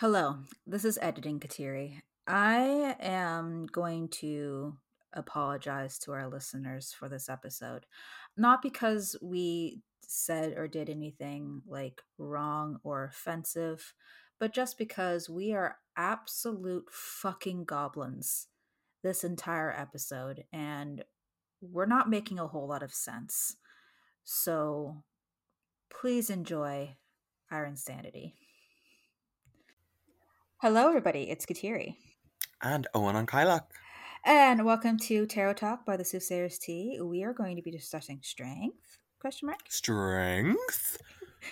Hello, this is Editing Kateri. I am going to apologize to our listeners for this episode. Not because we said or did anything like wrong or offensive, but just because we are absolute fucking goblins this entire episode and we're not making a whole lot of sense. So please enjoy our insanity. Hello, everybody. It's Kateri. And Eóin on Kylock. And welcome to Tarot Talk by the Soothsayer's Tea. We are going to be discussing strength. Question mark. Strength.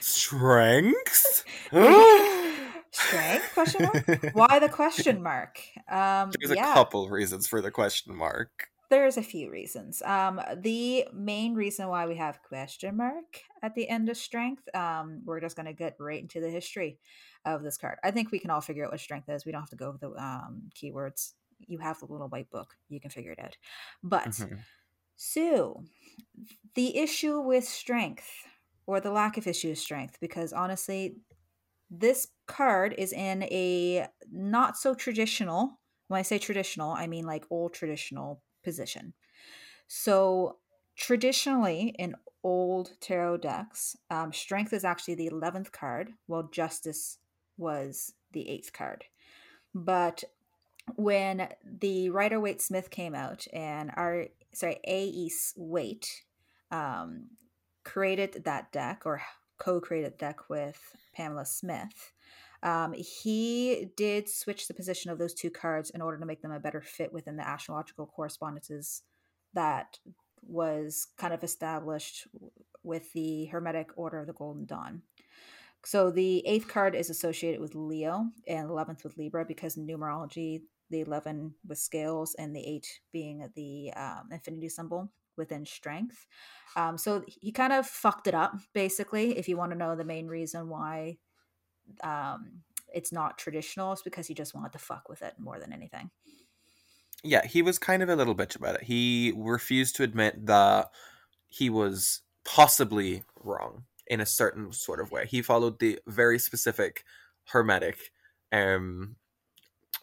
Strength. strength? Question mark. Why the question mark? Um, There's yeah, a couple reasons for the question mark. there's a few reasons. Um, the main reason why we have question mark at the end of strength. Um, we're just going to get right into the history of this card. I think we can all figure out what strength is. We don't have to go over the um, keywords. You have the little white book. You can figure it out. But Mhm. So, the issue with strength, or the lack of issue of strength, because honestly, this card is in a not so traditional, when I say traditional, I mean like old traditional position. So, traditionally, in old tarot decks, um, strength is actually the 11th card, while justice was the 8th card. But when the Rider Waite Smith came out and our sorry A.E. Waite um, created that deck or co-created deck with Pamela Smith, um, he did switch the position of those two cards in order to make them a better fit within the astrological correspondences that was kind of established with the Hermetic Order of the Golden Dawn. So the eighth card is associated with Leo and eleventh with Libra because numerology, the eleven with scales and the eight being the um, infinity symbol within strength. Um, so he kind of fucked it up, basically. If you want to know the main reason why um, it's not traditional, it's because he just wanted to fuck with it more than anything. Yeah, he was kind of a little bitch about it. He refused to admit that he was possibly wrong in a certain sort of way. He followed the very specific hermetic um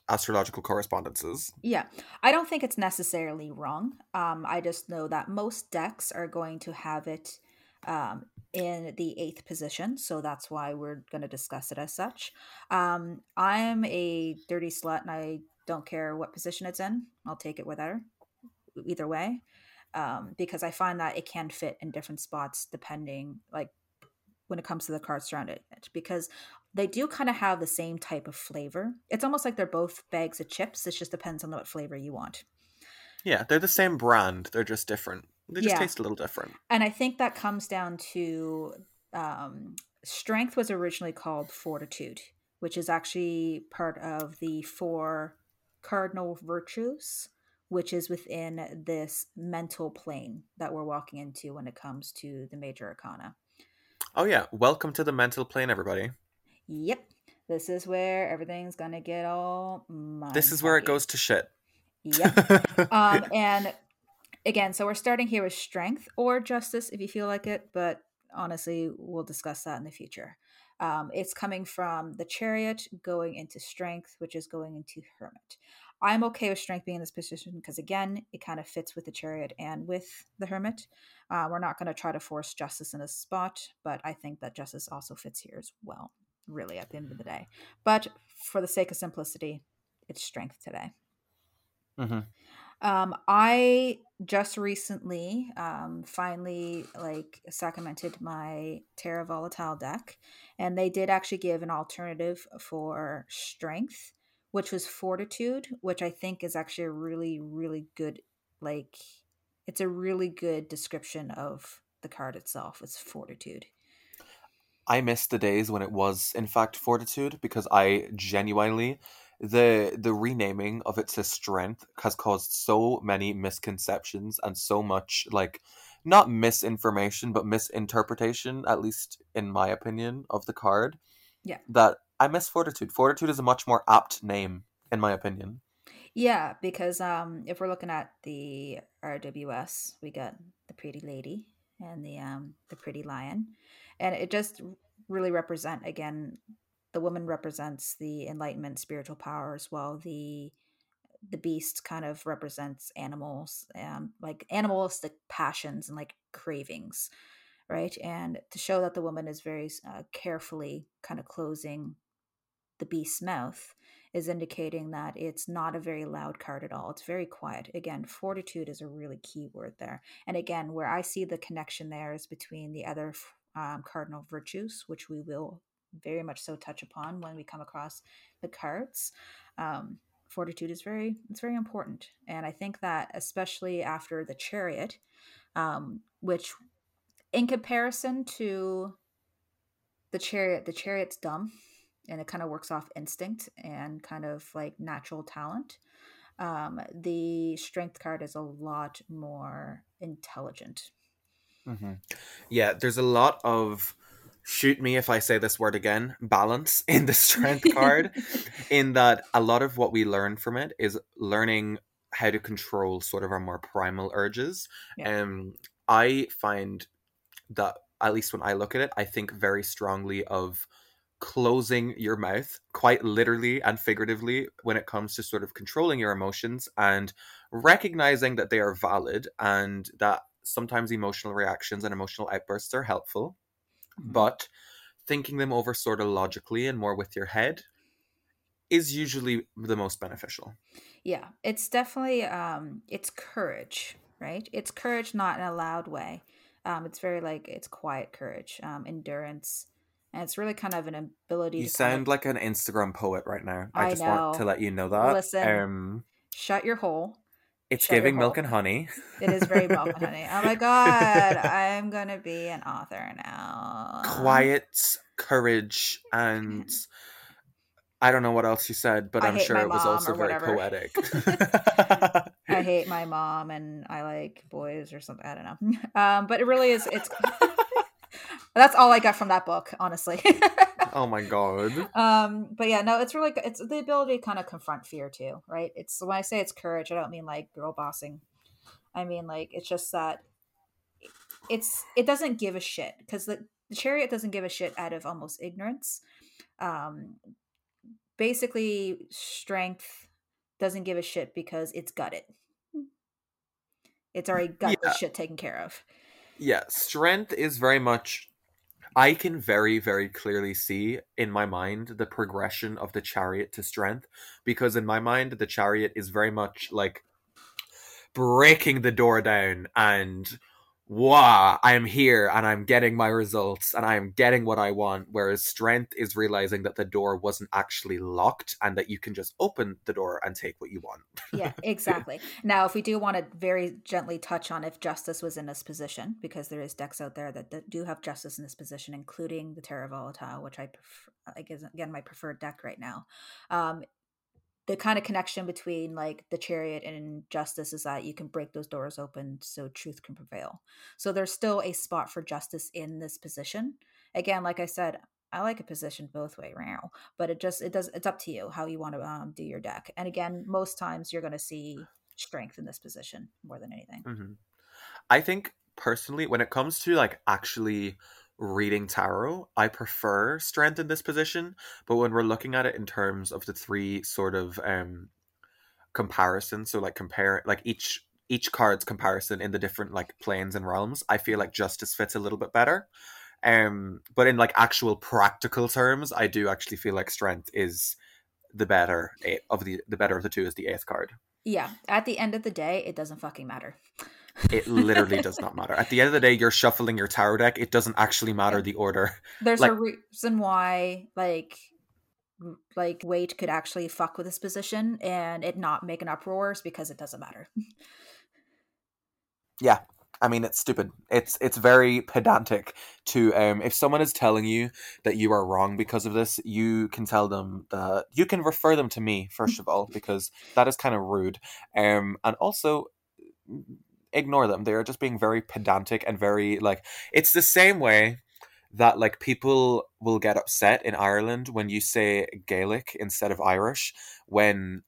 astrological correspondences. Yeah, I don't think it's necessarily wrong. Um, I just know that most decks are going to have it um, in the eighth position, so that's why we're going to discuss it as such. Um, I'm a dirty slut, and I don't care what position it's in. I'll take it with her, either way, um, because I find that it can fit in different spots depending, like when it comes to the cards surrounding it, because they do kind of have the same type of flavor. It's almost like they're both bags of chips. It just depends on what flavor you want. Yeah, they're the same brand. They're just different. They just Yeah. taste a little different. And I think that comes down to um, strength was originally called fortitude, which is actually part of the four cardinal virtues, which is within this mental plane that we're walking into when it comes to the major arcana. Oh yeah, welcome to the mental plane, everybody. Yep. This is where everything's gonna get all. This is where it goes to shit. Yep. um, and again, so we're starting here with strength or justice if you feel like it, but honestly, we'll discuss that in the future. Um, it's coming from the chariot going into strength, which is going into hermit. I'm okay with strength being in this position because, again, it kind of fits with the chariot and with the hermit. Uh, we're not going to try to force justice in a spot, but I think that justice also fits here as well, really, at the end of the day. But for the sake of simplicity, it's strength today. hmm Um, I just recently um, finally like sacramented my Terra Volatile deck, and they did actually give an alternative for strength, which was fortitude, which I think is actually a really, really good like it's a really good description of the card itself. It's fortitude. I miss the days when it was in fact fortitude because I genuinely the the renaming of it to strength has caused so many misconceptions and so much like not misinformation but misinterpretation at least in my opinion of the card Yeah. that I miss fortitude. Fortitude is a much more apt name in my opinion. Yeah, because um, if we're looking at the RWS, we got the pretty lady and the um, the pretty lion, and it just really represent again the woman represents the enlightenment spiritual powers while the the beast kind of represents animals um, like animalistic passions and like cravings right? And to show that the woman is very uh, carefully kind of closing the beast's mouth is indicating that it's not a very loud card at all. It's very quiet. Again, fortitude is a really key word there. And again, where I see the connection there is between the other um, cardinal virtues, which we will very much so touch upon when we come across the cards. Um, fortitude is very it's very important, and I think that especially after the chariot, um, which in comparison to the chariot, the chariot's dumb and it kind of works off instinct and kind of like natural talent. Um, the strength card is a lot more intelligent. Mm-hmm. Yeah, there's a lot of shoot me if I say this word again balance in the strength card, in that a lot of what we learn from it is learning how to control sort of our more primal urges. Yeah. Um, I find that at least when I look at it, I think very strongly of closing your mouth quite literally and figuratively when it comes to sort of controlling your emotions and recognizing that they are valid and that sometimes emotional reactions and emotional outbursts are helpful mm-hmm. but thinking them over sort of logically and more with your head is usually the most beneficial. Yeah it's definitely um it's courage right? It's courage not in a loud way. Um it's very like it's quiet courage um endurance and it's really kind of an ability. You sound of... like an Instagram poet right now. I, I just know. want to let you know that. Listen, um, shut your hole. It's shut giving milk and honey. It is very milk and honey. Oh my god, I'm gonna be an author now. Quiet courage and. I don't know what else you said, but I am sure it was also very poetic. I hate my mom and I like boys or something. I don't know. Um, but it really is. It's that's all I got from that book, honestly. oh my god. Um, but yeah, no, it's really it's the ability to kind of confront fear too, right? It's when I say it's courage, I don't mean like girl bossing. I mean like it's just that it's it doesn't give a shit because the, the chariot doesn't give a shit out of almost ignorance. Um, basically, strength doesn't give a shit because it's gutted. It's already got yeah. the shit taken care of. Yeah, strength is very much I can very, very clearly see in my mind the progression of the chariot to strength because in my mind, the chariot is very much like breaking the door down and wow, I am here and I'm getting my results and I am getting what I want. Whereas strength is realizing that the door wasn't actually locked and that you can just open the door and take what you want. yeah, exactly. Now, if we do want to very gently touch on if justice was in this position, because there is decks out there that, that do have justice in this position, including the Terra Volatile, which I prefer, I guess again my preferred deck right now. Um, the kind of connection between like the chariot and justice is that you can break those doors open so truth can prevail. So there's still a spot for justice in this position. Again like i said i like a position both way now but it just it does it's up to you how you want to um, do your deck. And again most times you're going to see strength in this position more than anything. Mm-hmm. i think personally when it comes to like actually reading tarot, I prefer strength in this position. But when we're looking at it in terms of the three sort of um comparisons, so like compare like each each card's comparison in the different like planes and realms, I feel like justice fits a little bit better. Um, but in like actual practical terms, I do actually feel like strength is the better of the the better of the two is the eighth card. Yeah, at the end of the day, it doesn't fucking matter. It literally does not matter. At the end of the day, you're shuffling your tarot deck. It doesn't actually matter the order. There's like, a reason why, like, like Waite could actually fuck with this position and it not make an uproar is because it doesn't matter. yeah, I mean, it's stupid. It's it's very pedantic to um if someone is telling you that you are wrong because of this, you can tell them that you can refer them to me first of all because that is kind of rude. Um and also ignore them. They are just being very pedantic and very like it's the same way that like people will get upset in Ireland when you say Gaelic instead of Irish when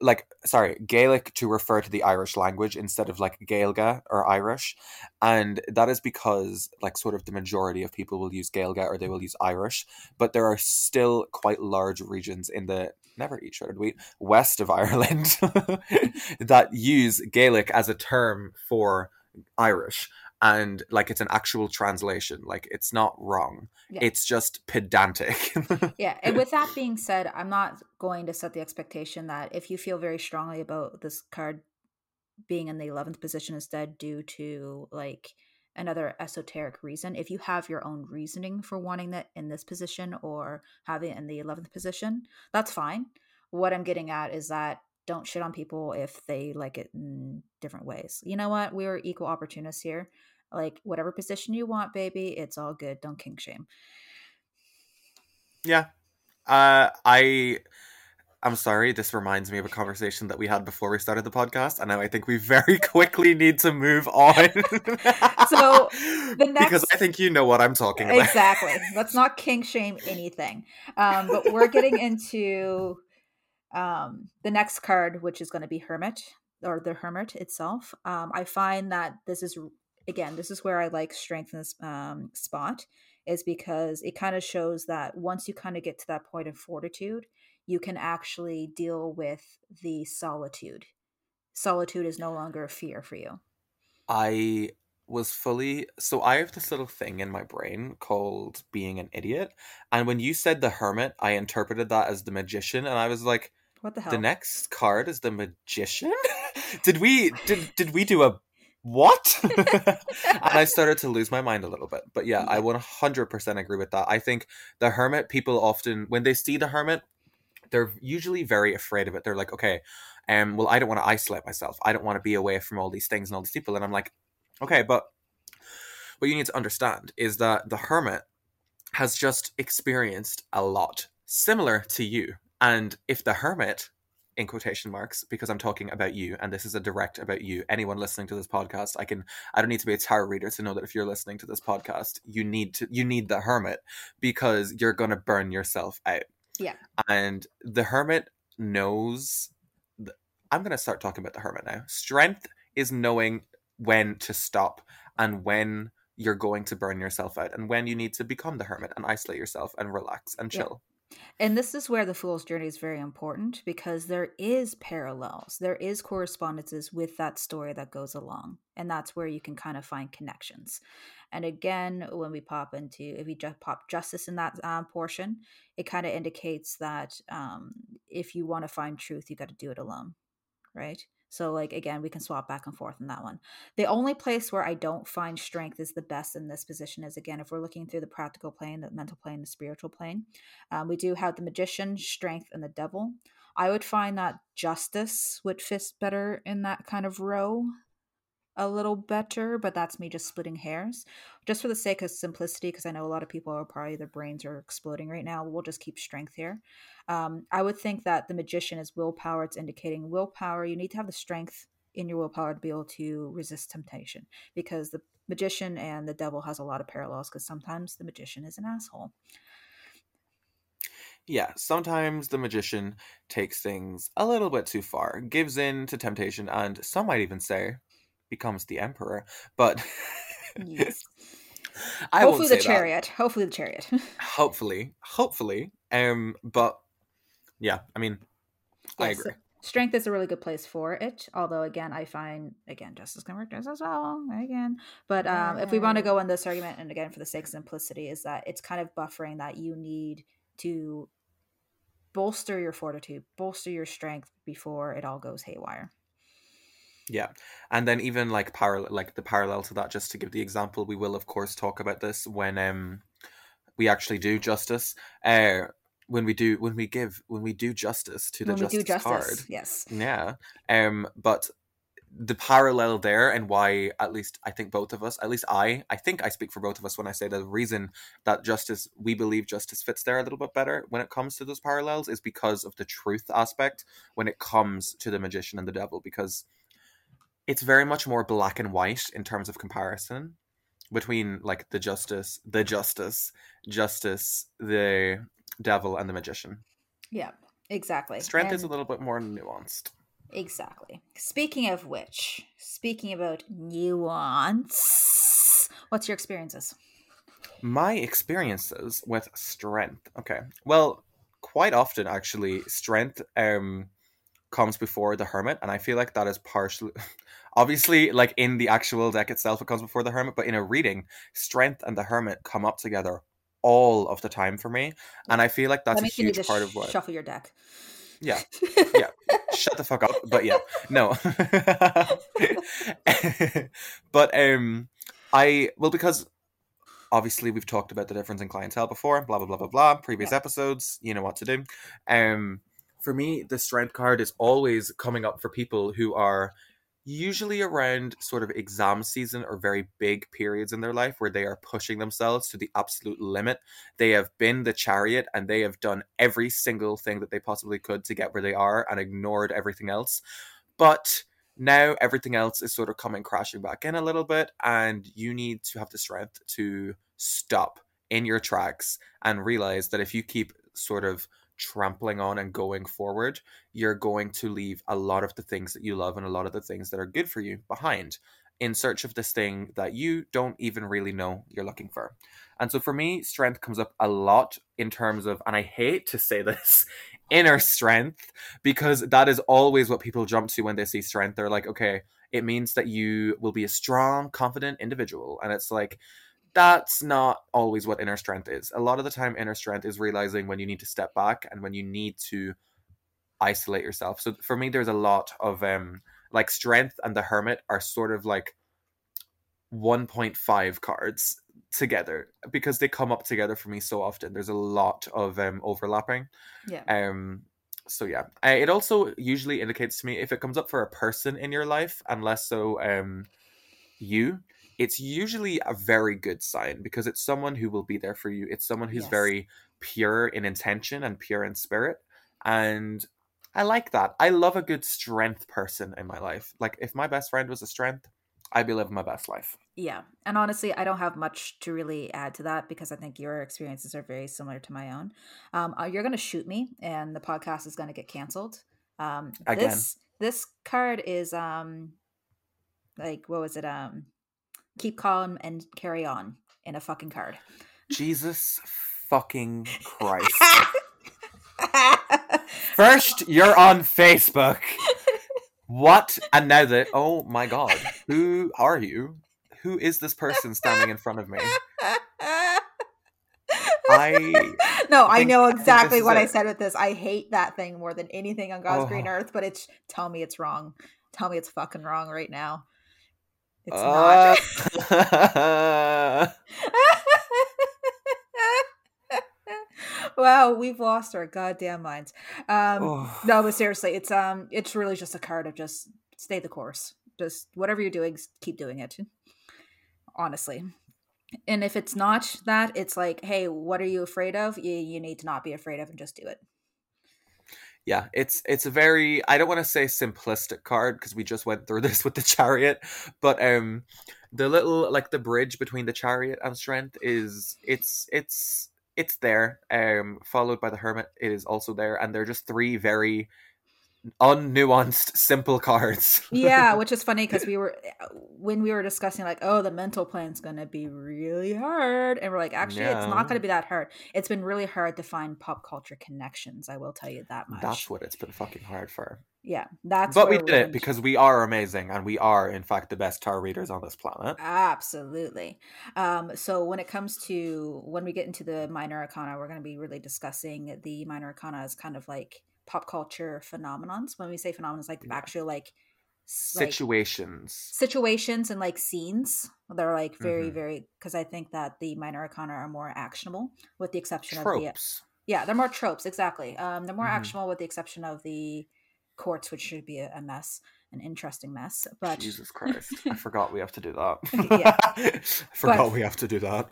like sorry gaelic to refer to the irish language instead of like Gaeilge or irish. And that is because like sort of the majority of people will use Gaeilge or they will use irish but there are still quite large regions in the never eat shredded wheat west of ireland that use gaelic as a term for irish and like it's an actual translation like it's not wrong. Yeah. it's just pedantic. Yeah and with that being said i'm not going to set the expectation that if you feel very strongly about this card being in the 11th position instead due to like another esoteric reason if you have your own reasoning for wanting that in this position or having it in the 11th position that's fine. What i'm getting at is that don't shit on people if they like it in different ways. You know what? We're equal opportunists here. Like whatever position you want baby it's all good. Don't kink shame. Yeah. Uh I I'm sorry, this reminds me of a conversation that we had before we started the podcast, and now I think we very quickly need to move on. So, the because I think you know what I'm talking about. exactly. Let's not kink shame anything. Um but we're getting into um the next card which is going to be hermit or the hermit itself um i find that this is again this is where i like strength in this um spot is because it kind of shows that once you kind of get to that point of fortitude you can actually deal with the solitude. Solitude is no longer a fear for you. I was fully so I have this little thing in my brain called being an idiot, and when you said the hermit, I interpreted that as the magician, and I was like, what the hell the next card is the magician. did we did did we do a what? and I started to lose my mind a little bit. But yeah, I Yeah. 100% agree with that. I think the hermit people often when they see the hermit, they're usually very afraid of it. They're like, okay, um, well, I don't want to isolate myself. I don't want to be away from all these things and all these people. And I'm like, okay, but what you need to understand is that the hermit has just experienced a lot similar to you. And if the hermit, in quotation marks, because I'm talking about you, and this is a direct about you, anyone listening to this podcast, I can I don't need to be a tarot reader to know that if you're listening to this podcast, you need to you need the hermit because you're gonna burn yourself out. Yeah. And the hermit knows th- I'm gonna start talking about the hermit now. Strength is knowing when to stop and when you're going to burn yourself out and when you need to become the hermit and isolate yourself and relax and chill. And this is where the fool's journey is very important because there is parallels, there is correspondences with that story that goes along, and that's where you can kind of find connections. And again, when we pop into if we just pop justice in that um, portion, it kind of indicates that um, if you want to find truth, you got to do it alone, right? So, like again, we can swap back and forth on that one. The only place where I don't find strength is the best in this position is again if we're looking through the practical plane, the mental plane, the spiritual plane. Um, we do have the magician, strength, and the devil. I would find that justice would fit better in that kind of row a little better, but that's me just splitting hairs. Just for the sake of simplicity, because I know a lot of people are probably their brains are exploding right now. We'll just keep strength here. Um, I would think that the magician is willpower. It's indicating willpower. You need to have the strength in your willpower to be able to resist temptation because the magician and the devil has a lot of parallels because sometimes the magician is an asshole. Yeah, sometimes the magician takes things a little bit too far, gives in to temptation, and some might even say becomes the emperor. But Yes. I Hopefully the say that. chariot. Hopefully the chariot. Hopefully, hopefully. Um, but yeah, I mean, I Yes, agree. Strength is a really good place for it. Although again, I find again justice can work just as well. Again, but um, if we want to go on this argument, and again for the sake of simplicity, is that it's kind of buffering that you need to bolster your fortitude, bolster your strength before it all goes haywire. Yeah, and then even like parallel, like the parallel to that, just to give the example, we will of course talk about this when um we actually do justice. Uh, when we do when we give when we do justice to the justice, justice, card. yes, Yeah. Um, but the parallel there and why at least I think both of us, at least I, I think I speak for both of us when I say the reason that justice we believe justice fits there a little bit better when it comes to those parallels is because of the truth aspect when it comes to the magician and the devil because it's very much more black and white in terms of comparison between like the justice, the justice, justice, the devil and the magician. yeah. Exactly. Strength is a little bit more nuanced. Exactly. Speaking of which, speaking about nuance, what's your experiences? My experiences with strength. Okay. Well, quite often actually, strength um comes before the hermit, and I feel like that is partially obviously like in the actual deck itself it comes before the hermit, but in a reading, strength and the hermit come up together all of the time for me. And I feel like that's That a means you need huge part of what shuffle your deck. Yeah. Yeah. shut the fuck up but yeah no but um i well because obviously we've talked about the difference in clientele before blah blah blah blah blah previous Yeah. episodes you know what to do um for me the strength card is always coming up for people who are usually around sort of exam season or very big periods in their life where they are pushing themselves to the absolute limit they have been the chariot and they have done every single thing that they possibly could to get where they are and ignored everything else. But now everything else is sort of coming crashing back in a little bit, and you need to have the strength to stop in your tracks and realize that if you keep sort of trampling on and going forward, you're going to leave a lot of the things that you love and a lot of the things that are good for you behind in search of this thing that you don't even really know you're looking for. And so for me, strength comes up a lot in terms of, and I hate to say this, inner strength, because that is always what people jump to when they see strength. They're like, okay, it means that you will be a strong, confident individual. And it's like, that's not always what inner strength is. A lot of the time, inner strength is realizing when you need to step back and when you need to isolate yourself. So for me, there's a lot of um like strength and the hermit are sort of like 1.5 cards together because they come up together for me so often. There's a lot of um overlapping. Yeah. Um so yeah. Uh, it also usually indicates to me if it comes up for a person in your life and less so um you, it's usually a very good sign because it's someone who will be there for you. It's someone who's Yes. very pure in intention and pure in spirit. And I like that. I love a good strength person in my life. Like if my best friend was a strength, I'd be living my best life. Yeah. And honestly, I don't have much to really add to that because I think your experiences are very similar to my own. Um, uh, you're going to shoot me and the podcast is going to get canceled. Um, Again. This, this card is um, like, what was it? Um, keep calm and carry on in a fucking card. Jesus fucking Christ. First, you're on Facebook. What? And now that, oh my god, who are you? Who is this person standing in front of me? I. no, I know exactly what I said with this. I hate that thing more than anything on God's green Oh. earth, but it's tell me it's wrong. Tell me it's fucking wrong right now. It's Uh, not. wow, we've lost our goddamn minds. Um oh. no, but seriously, it's um it's really just a card of just stay the course. Just whatever you're doing, keep doing it. Honestly. And if it's not that, it's like, hey, what are you afraid of? You, you need to not be afraid of and just do it. Yeah it's it's a very i don't want to say simplistic card because we just went through this with the chariot but um the little like the bridge between the chariot and strength is it's it's it's there um followed by the hermit it is also there and they're just three very unnuanced simple cards. Yeah which is funny because we were when we were discussing like oh the mental plan's gonna be really hard and we're like actually it's not gonna be that hard. It's been really hard to find pop culture connections i will tell you that much. That's what it's been fucking hard for. Yeah that's but we did it because we are amazing and we are in fact the best tar readers on this planet. Absolutely. Um so when it comes to when we get into the minor arcana we're going to be really discussing the minor arcana as kind of like pop culture phenomenons when we say phenomenons like Yeah. actual like s- like, situations situations and like scenes they're like very Mhm. very because i think that the minor arcana are more actionable with the exception of tropes the yeah they're more tropes exactly um they're more Mhm. actionable with the exception of the courts which should be a, a mess an interesting mess but Jesus Christ. I forgot we have to do that. Yeah. I forgot But- we have to do that.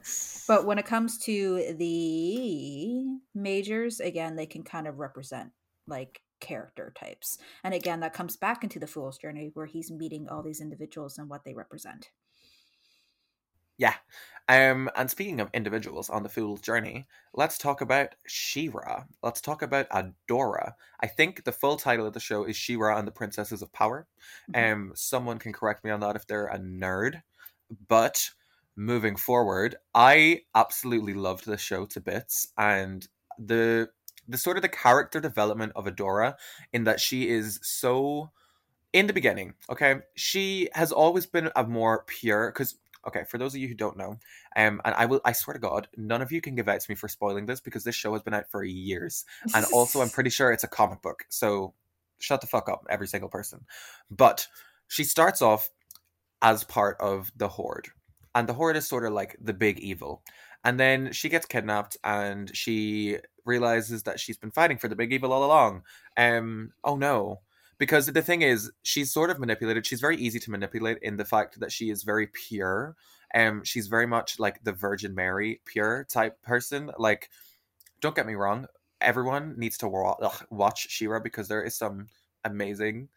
but when it comes to the majors again they can kind of represent like character types and again that comes back into the fool's journey where he's meeting all these individuals and what they represent Yeah. Um, and speaking of individuals on the fool's journey, let's talk about She-Ra. Let's talk about Adora. I think the full title of the show is She-Ra and the Princesses of Power. Mhm. Um, someone can correct me on that if they're a nerd. But moving forward, I absolutely loved the show to bits, and the the sort of the character development of Adora, in that she is so in the beginning, okay, she has always been a more pure because okay, for those of you who don't know, um, and I will, I swear to God, none of you can give out to me for spoiling this because this show has been out for years, and also I'm pretty sure it's a comic book, so shut the fuck up, every single person. But she starts off as part of the Horde, and the Horde is sort of like the big evil, and then she gets kidnapped, and she realizes that she's been fighting for the big evil all along. Um, oh no. Because the thing is, she's sort of manipulated. She's very easy to manipulate in the fact that she is very pure. Um, she's very much like the Virgin Mary pure type person. Like, don't get me wrong, everyone needs to wa- ugh, watch She-Ra because there is some amazing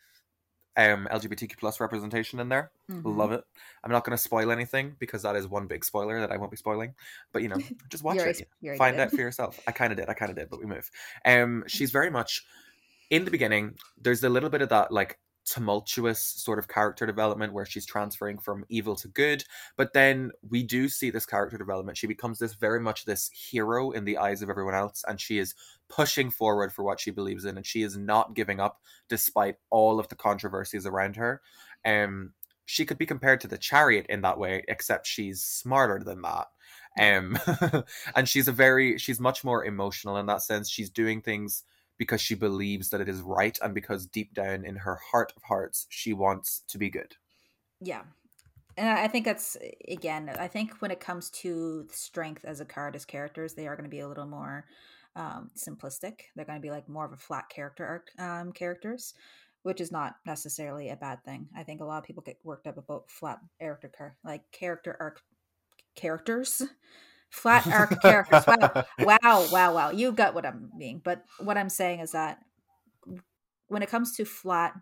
um LGBTQ plus representation in there. Mhm. Love it. I'm not going to spoil anything because that is one big spoiler that I won't be spoiling. But you know, just watch it. already Find out for yourself. I kind of did. I kind of did, but we move. Um, she's very much in the beginning. There's a little bit of that like tumultuous sort of character development where she's transferring from evil to good but then we do see this character development. She becomes this very much this hero in the eyes of everyone else and she is pushing forward for what she believes in and she is not giving up despite all of the controversies around her. Um she could be compared to the chariot in that way except she's smarter than that. Um and she's a very she's much more emotional in that sense. She's doing things because she believes that it is right and because deep down in her heart of hearts she wants to be good Yeah. And I think that's again, I think when it comes to strength as a card as characters, they are going to be a little more um, simplistic. They're going to be like more of a flat character arc um, characters, which is not necessarily a bad thing. I think a lot of people get worked up about flat character like character arc characters. Flat arc characters. Wow. Wow, wow, wow. You got what I'm meaning. But what I'm saying is that when it comes to flat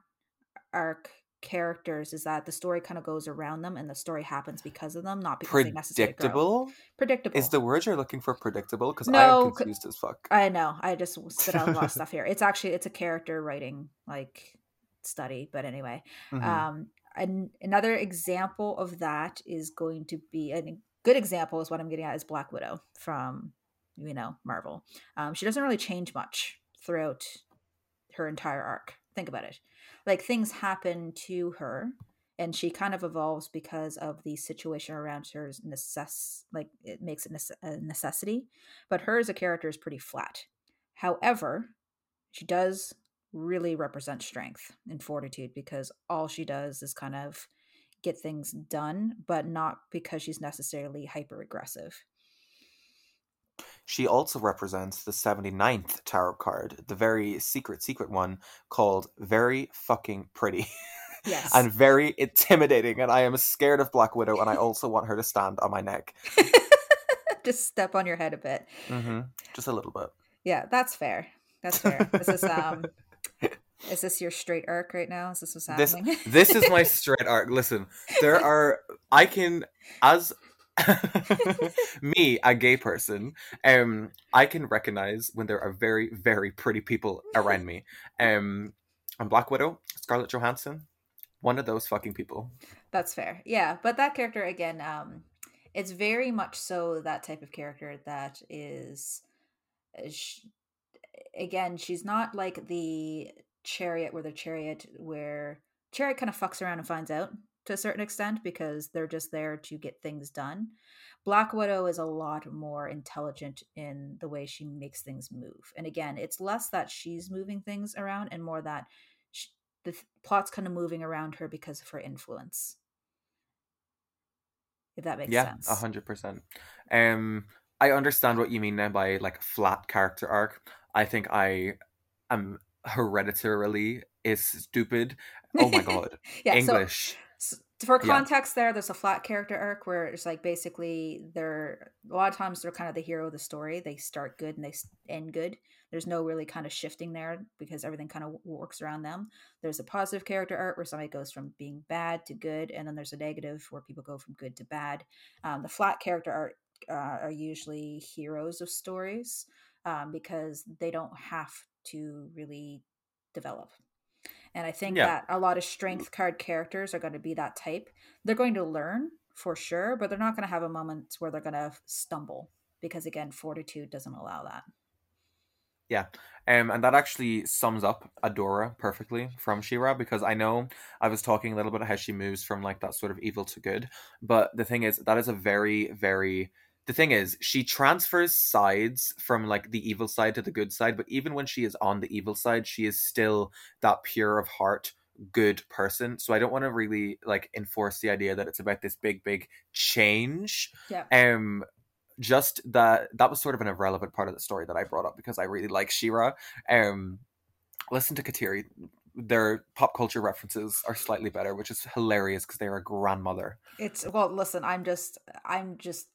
arc characters is that the story kind of goes around them and the story happens because of them, not because they necessarily grow. predictable Predictable. is the word you're looking for predictable because I'm confused as fuck I know. I just spit out a lot of stuff here. It's actually it's a character writing like study, but anyway. Mhm. Um, an, another example of that is going to be a good example is what I'm getting at is Black Widow from you know Marvel. Um, she doesn't really change much throughout her entire arc. Think about it. Like things happen to her, and she kind of evolves because of the situation around her's necess like it makes it a necessity. But her as a character is pretty flat. However, she does really represent strength and fortitude because all she does is kind of get things done, but not because she's necessarily hyper aggressive. She also represents the 79th tarot card, the very secret, secret one called Very Fucking Pretty Yes. and very intimidating. And I am scared of Black Widow, and I also want her to stand on my neck. Just step on your head a bit. hmm Just a little bit. Yeah, that's fair. That's fair. This is um is this your straight arc right now? Is this what's happening? This this is my straight arc. Listen, there are, I can, as me, a gay person, um, I can recognize when there are very, very pretty people around me. Um, I'm Black Widow, Scarlett Johansson, one of those fucking people. That's fair. Yeah, but that character again, um, it's very much so that type of character that is, uh, sh- again, she's not like the chariot where the chariot where chariot kind of fucks around and finds out to a certain extent because they're just there to get things done. Black Widow is a lot more intelligent in the way she makes things move, and again, it's less that she's moving things around and more that sh the th- plot's kind of moving around her because of her influence if that makes yeah, sense. a hundred percent. Um, I understand what you mean now by like flat character arc. I think I am hereditarily is stupid. Oh my god, yeah, English. So, for Yeah. context there there's a flat character arc where it's like basically they're a lot of times they're kind of the hero of the story they start good and they end good there's no really kind of shifting there because everything kind of works around them there's a positive character arc where somebody goes from being bad to good and then there's a negative where people go from good to bad um, the flat character art uh, are usually heroes of stories um, because they don't have to really develop and I think Yeah. that a lot of strength card characters are going to be that type. They're going to learn for sure, but they're not going to have a moment where they're going to stumble because, again, fortitude doesn't allow that. Yeah, um, and that actually sums up Adora perfectly from She-Ra because I know I was talking a little bit of how she moves from like that sort of evil to good, but the thing is that is a very very the thing is she transfers sides from like the evil side to the good side, but even when she is on the evil side, she is still that pure of heart good person. So I don't want to really like enforce the idea that it's about this big big change Yeah. um just that that was sort of an irrelevant part of the story that I brought up because I really like She-Ra. Um listen to Kateri. Their pop culture references are slightly better, which is hilarious because they're a grandmother. It's, well, listen, I'm just, I'm just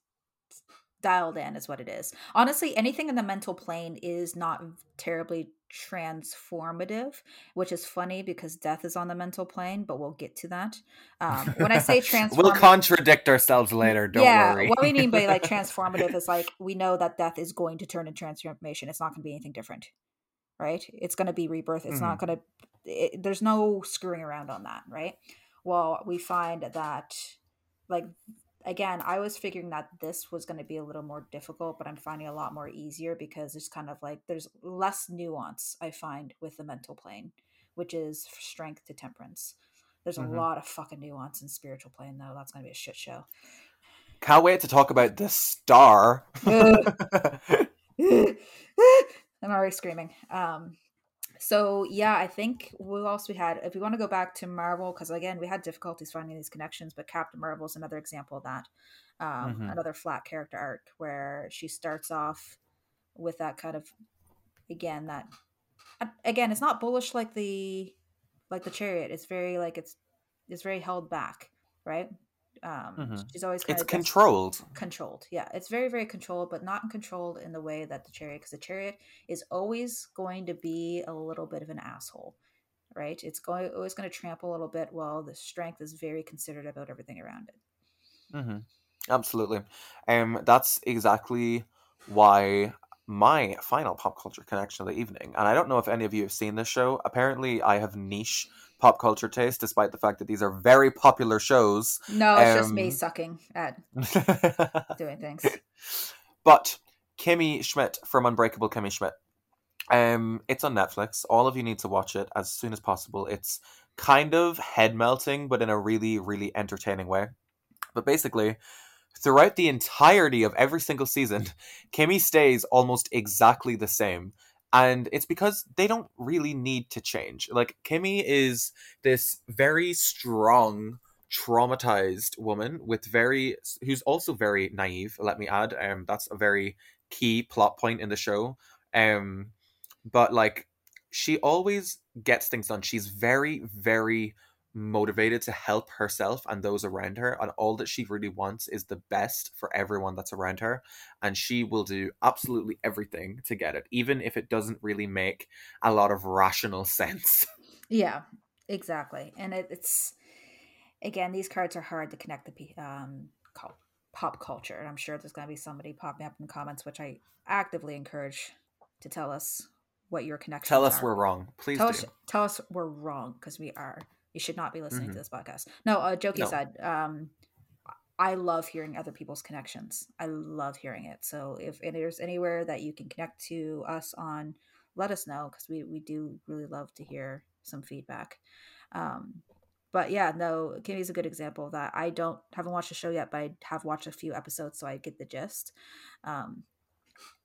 dialed in, is what it is. Honestly, anything in the mental plane is not terribly transformative, which is funny because death is on the mental plane, but we'll get to that. Um, when I say transformative, we'll contradict ourselves later. Don't yeah, worry. what we mean by like transformative is like we know that death is going to turn into transformation. It's not going to be anything different, right? It's going to be rebirth. It's not going to. There's no screwing around on that, right? Well, we find that, like, again, I was figuring that this was going to be a little more difficult, but I'm finding a lot more easier because it's kind of like there's less nuance I find with the mental plane, which is strength to temperance. There's a Mhm. lot of fucking nuance in spiritual plane though. That's going to be a shit show. Can't wait to talk about the star. I'm already screaming. Um, so yeah, I think what else we had? If we want to go back to Marvel, because again, we had difficulties finding these connections, but Captain Marvel is another example of that. Um, Mhm. Another flat character arc where she starts off with that kind of, again, that again, it's not bullish like the like the chariot. It's very like it's it's very held back, right? Um, Mhm. She's always it's controlled. controlled yeah it's very very controlled but not controlled in the way that the chariot because the chariot is always going to be a little bit of an asshole right it's going always going to trample a little bit while the strength is very considerate about everything around it hmm Absolutely. Um, that's exactly why my final pop culture connection of the evening, and I don't know if any of you have seen this show. Apparently, I have niche pop culture taste, despite the fact that these are very popular shows. no it's just me Um, sucking at doing things but Kimmy Schmidt from Unbreakable Kimmy Schmidt. Um, it's on Netflix. All of you need to watch it as soon as possible. It's kind of head melting, but in a really, really entertaining way. But basically, throughout the entirety of every single season, Kimmy stays almost exactly the same. And it's because they don't really need to change. Like, Kimmy is this very strong, traumatized woman with very, who's also very naive, let me add. Um, that's a very key plot point in the show. Um, but like, she always gets things done. She's very, very motivated to help herself and those around her and all that she really wants is the best for everyone that's around her and she will do absolutely everything to get it even if it doesn't really make a lot of rational sense yeah exactly and it, it's again these cards are hard to connect the um pop culture and i'm sure there's going to be somebody popping up in the comments which i actively encourage to tell us what your connection. tell us are. we're wrong please tell do us tell us we're wrong because we are you should not be listening Mhm. to this podcast. No uh jokey No. aside um i love hearing other people's connections. I love hearing it. So if there's anywhere that you can connect to us on let us know because we we do really love to hear some feedback. Um but yeah no kimmy's a good example of that. I don't haven't watched the show yet but i have watched a few episodes so i get the gist. Um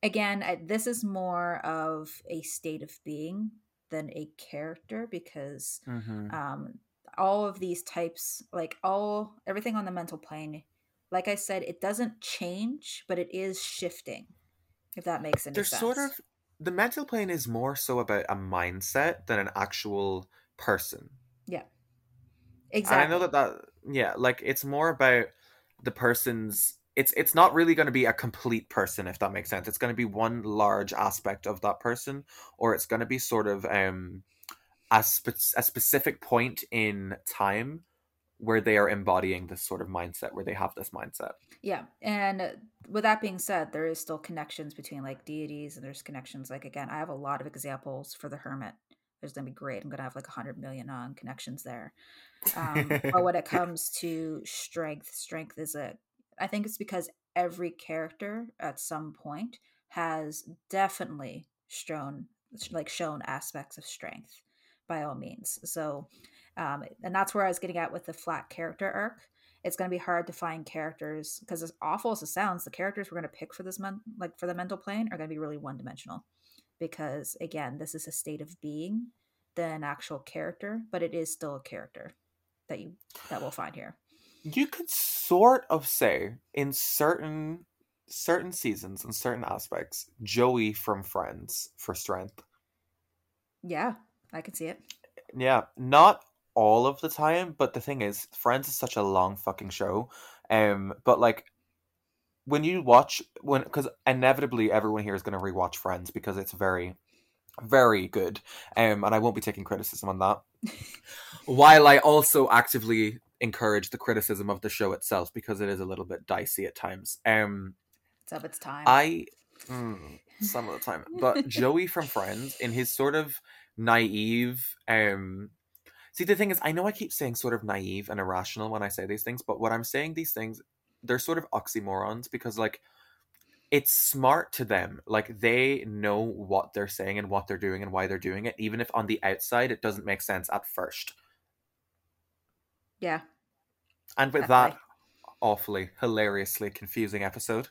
again I, this is more of a state of being than a character because Mhm. um all of these types like all everything on the mental plane like i said it doesn't change but it is shifting if that makes any there's sense sort of the mental plane is more so about a mindset than an actual person yeah Exactly. and i know that that yeah, like it's more about the person's it's it's not really going to be a complete person if that makes sense. It's going to be one large aspect of that person or it's going to be sort of um a, spe- a specific point in time where they are embodying this sort of mindset where they have this mindset. Yeah and with that being said there is still connections between like deities and there's connections like again i have a lot of examples for the hermit. There's gonna be great i'm gonna have like 100 million on connections there. Um, but when it comes to strength strength is a i think it's because every character at some point has definitely shown like shown aspects of strength by all means so um, and that's where I was getting at with the flat character arc. It's going to be hard to find characters because as awful as it sounds, the characters we're going to pick for this men- like for the mental plane are going to be really one dimensional because again, this is a state of being than an actual character, but it is still a character that you that we'll find here. You could sort of say in certain certain seasons and certain aspects, Joey from Friends for strength. Yeah, I can see it. Yeah, not all of the time, but the thing is, Friends is such a long fucking show. Um, but like when you watch when because inevitably everyone here is going to rewatch Friends because it's very very good. Um, and I won't be taking criticism on that. While I also actively encourage the criticism of the show itself because it is a little bit dicey at times. Um, it's of its time. I mm, some of the time, but Joey from Friends, in his sort of naive, um, See, the thing is, I know I keep saying sort of naive and irrational when I say these things, but what I'm saying these things, they're sort of oxymorons because, like, it's smart to them. Like, they know what they're saying and what they're doing and why they're doing it, even if on the outside it doesn't make sense at first. Yeah. And with Definitely. that awfully, hilariously confusing episode,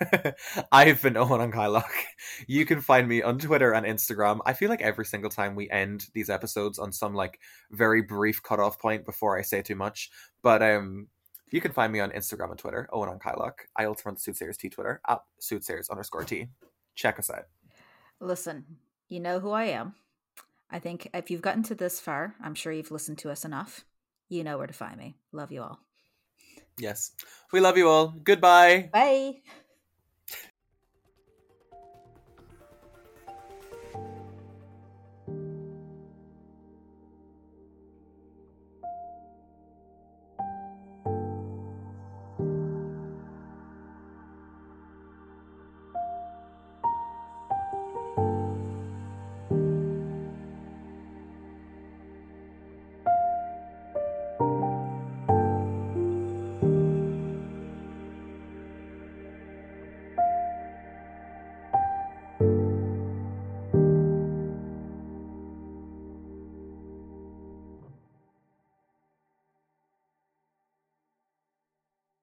I've been Eóin on Kylock. You can find me on Twitter and Instagram. I feel like every single time we end these episodes on some like very brief cutoff point before I say too much. But um you can find me on Instagram and Twitter, Eóin on Kylock. I also run the Soothsayers Tea Twitter at Soothsayers underscore Tea. Check us out. Listen, you know who I am. I think if you've gotten to this far, I'm sure you've listened to us enough. You know where to find me. Love you all. Yes. We love you all. Goodbye. Bye.